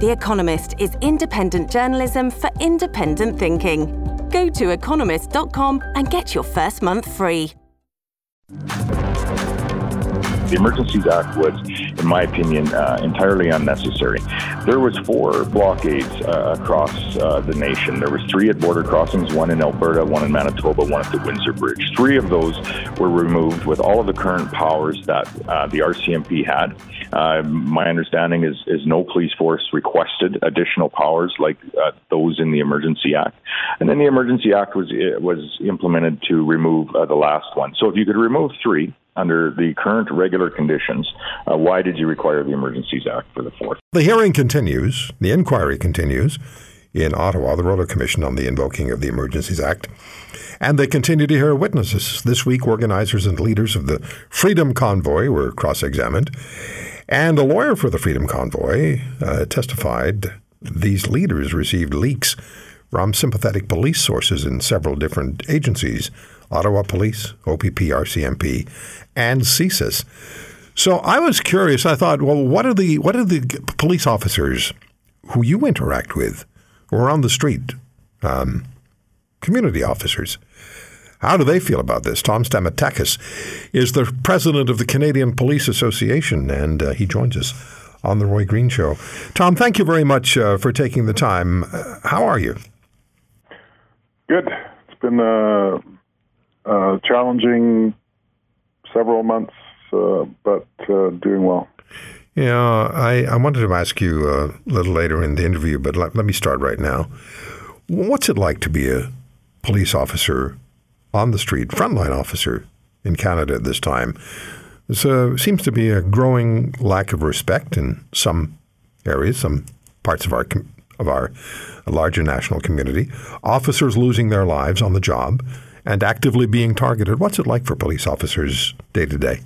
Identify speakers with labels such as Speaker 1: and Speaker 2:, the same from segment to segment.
Speaker 1: The Economist is independent journalism for independent thinking. Go to economist.com and get your first month free.
Speaker 2: The Emergencies Act was, in my opinion, uh, entirely unnecessary. There was four blockades uh, across uh, the nation. There was three at border crossings, one in Alberta, one in Manitoba, one at the Windsor Bridge. Three of those were removed with all of the current powers that uh, the RCMP had. Uh, my understanding is, is no police force requested additional powers like uh, those in the Emergency Act. And then the Emergency Act was was implemented to remove the last one. So if you could remove three, under the current regular conditions, uh, why did you require the Emergencies Act for the fourth?
Speaker 3: The hearing continues, the inquiry continues in Ottawa, the Royal Commission on the Invoking of the Emergencies Act. And they continue to hear witnesses. This week, organizers and leaders of the Freedom Convoy were cross examined. And a lawyer for the Freedom Convoy uh, testified these leaders received leaks from sympathetic police sources in several different agencies Ottawa Police, OPP, RCMP, and CSIS. So I was curious. I thought, well, what are the what are the police officers who you interact with, or on the street, um, community officers? How do they feel about this? Tom Stamatakis is the president of the Canadian Police Association, and uh, he joins us on the Roy Green Show. Tom, thank you very much uh, for taking the time. Uh, how are you?
Speaker 4: Good. It's been uh, uh, challenging several months, uh, but uh, doing well.
Speaker 3: Yeah, I, I wanted to ask you a little later in the interview, but let, let me start right now. What's it like to be a police officer on the street, frontline officer in Canada at this time? There seems to be a growing lack of respect in some areas, some parts of our of our larger national community. Officers losing their lives on the job and actively being targeted. What's it like for police officers day to day?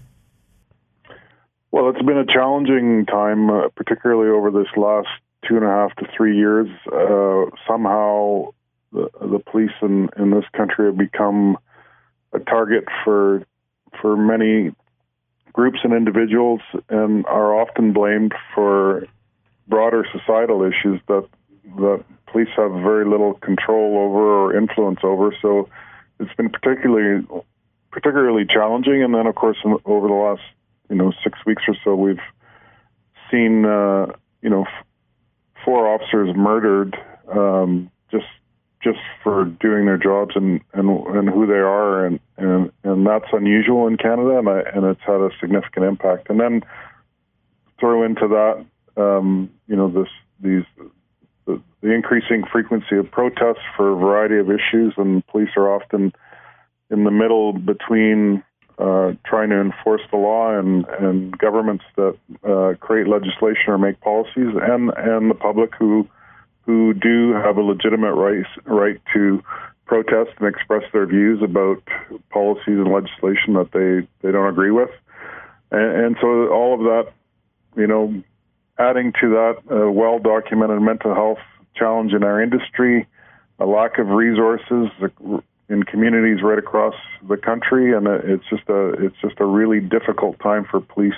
Speaker 4: Well, it's been a challenging time, uh, particularly over this last two and a half to three years. Uh, somehow, the, the police in, in this country have become a target for for many groups and individuals, and are often blamed for broader societal issues that that police have very little control over or influence over. So it's been particularly particularly challenging. And then, of course, over the last you know six weeks or so, we've seen uh, you know f- four officers murdered um, just just for doing their jobs and and, and who they are, and, and and that's unusual in Canada, and I, and it's had a significant impact. And then throw into that, um, you know, this these the, increasing frequency of protests for a variety of issues, and police are often in the middle between uh, trying to enforce the law and, and governments that uh, create legislation or make policies, and and the public who who do have a legitimate right right to protest and express their views about policies and legislation that they, they don't agree with, and, and so all of that, you know, adding to that a well documented mental health challenge in our industry, a lack of resources in communities right across the country, and it's just a it's just a really difficult time for police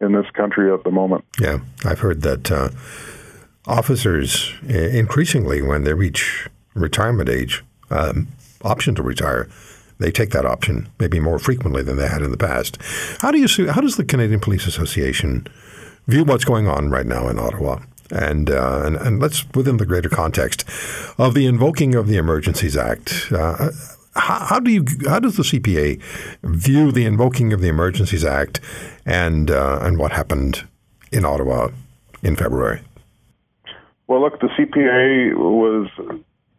Speaker 4: in this country at the moment.
Speaker 3: Yeah, I've heard that uh, officers increasingly, when they reach retirement age, um, option to retire, they take that option maybe more frequently than they had in the past. How do you see? How does the Canadian Police Association view what's going on right now in Ottawa. And, uh, and, and let's within the greater context of the invoking of the Emergencies Act. Uh, how, how, do you how does the CPA view the invoking of the Emergencies Act and uh, and what happened in Ottawa in February?
Speaker 4: Well, look, the CPA was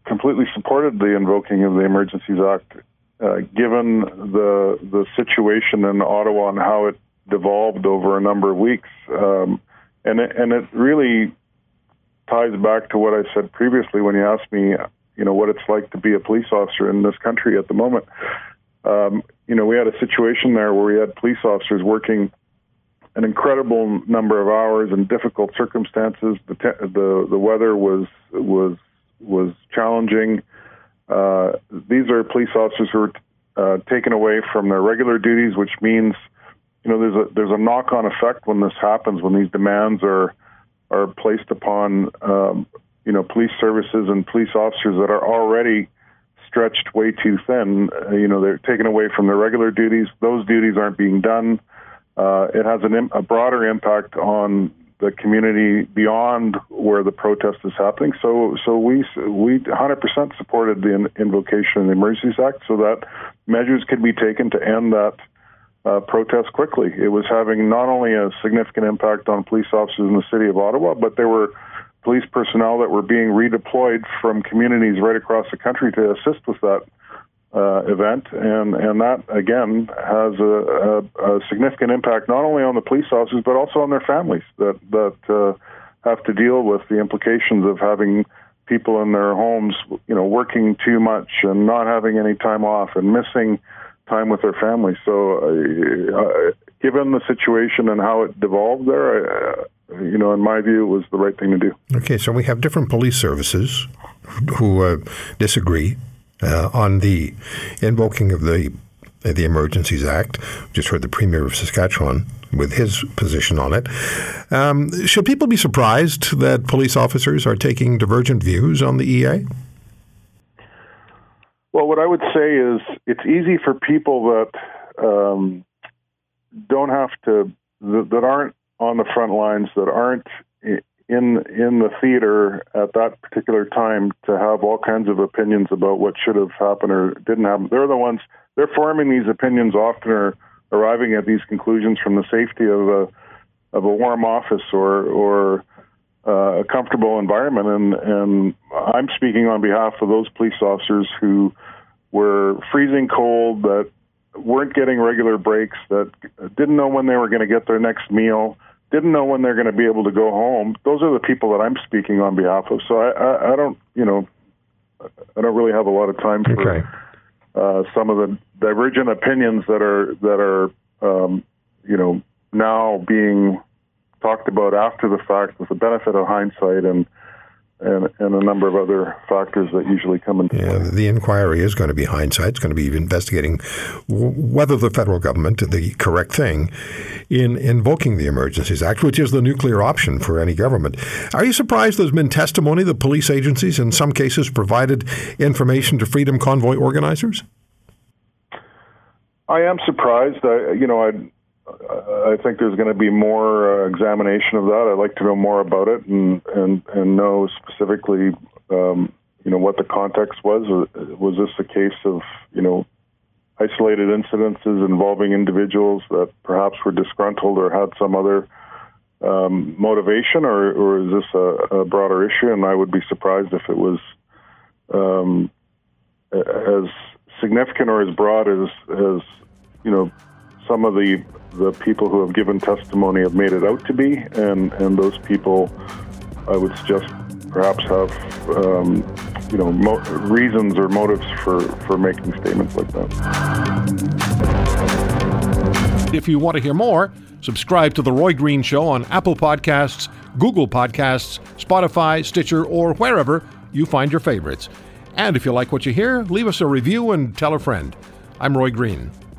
Speaker 4: completely supported the invoking of the Emergencies Act, uh, given the the situation in Ottawa and how it devolved over a number of weeks, um, and it, and it really ties back to what I said previously when you asked me, you know, what it's like to be a police officer in this country at the moment. Um, you know, we had a situation there where we had police officers working an incredible number of hours in difficult circumstances. The te- the the weather was was was challenging. Uh, these are police officers who were uh, taken away from their regular duties, which means, you know, there's a there's a knock-on effect when this happens, when these demands are are placed upon, um, you know, police services and police officers that are already stretched way too thin. Uh, you know, they're taken away from their regular duties. Those duties aren't being done. Uh, it has an, a broader impact on the community beyond where the protest is happening. So, so we we 100% supported the invocation of the Emergencies Act, so that measures could be taken to end that uh, protest quickly. It was having not only a significant impact on police officers in the city of Ottawa, but there were police personnel that were being redeployed from communities right across the country to assist with that uh, event, and and that again has a, a, a, significant impact not only on the police officers but also on their families that that uh, have to deal with the implications of having people in their homes, you know, working too much and not having any time off and missing time with their family. So, uh, uh given the situation and how it devolved there, uh, you know, in my view, it was the right thing to do.
Speaker 3: Okay, so we have different police services who uh, disagree uh, on the invoking of the the Emergencies Act. Just heard the Premier of Saskatchewan with his position on it. Um, should people be surprised that police officers are taking divergent views on the EA?
Speaker 4: Well, what I would say is it's easy for people that um, don't have to, that, that aren't on the front lines, that aren't in in the theater at that particular time to have all kinds of opinions about what should have happened or didn't happen. They're the ones they're forming these opinions often or arriving at these conclusions from the safety of a of a warm office or or uh, a comfortable environment. And and I'm speaking on behalf of those police officers who were freezing cold that weren't getting regular breaks that didn't know when they were going to get their next meal didn't know when they're going to be able to go home. Those are the people that I'm speaking on behalf of. So I, I, I don't, you know, I don't really have a lot of time for okay. uh, some of the divergent opinions that are that are, um, you know, now being talked about after the fact with the benefit of hindsight and and, and a number of other factors that usually come into
Speaker 3: yeah, play. The inquiry is going to be hindsight. It's going to be investigating whether the federal government did the correct thing in invoking the Emergencies Act, which is the nuclear option for any government. Are you surprised there's been testimony that police agencies in some cases provided information to Freedom Convoy organizers?
Speaker 4: I am surprised. I, you know, I I think there's going to be more uh, examination of that. I'd like to know more about it and and and know specifically, um, you know, what the context was. Was this a case of you know isolated incidences involving individuals that perhaps were disgruntled or had some other um, motivation, or, or is this a, a, broader issue? And I would be surprised if it was um, as significant or as broad as as you know some of the the people who have given testimony have made it out to be, and and those people, I would suggest, perhaps have um, you know mo- reasons or motives for for making statements like that.
Speaker 5: If you want to hear more, subscribe to the Roy Green Show on Apple Podcasts, Google Podcasts, Spotify, Stitcher, or wherever you find your favorites. And if you like what you hear, leave us a review and tell a friend. I'm Roy Green.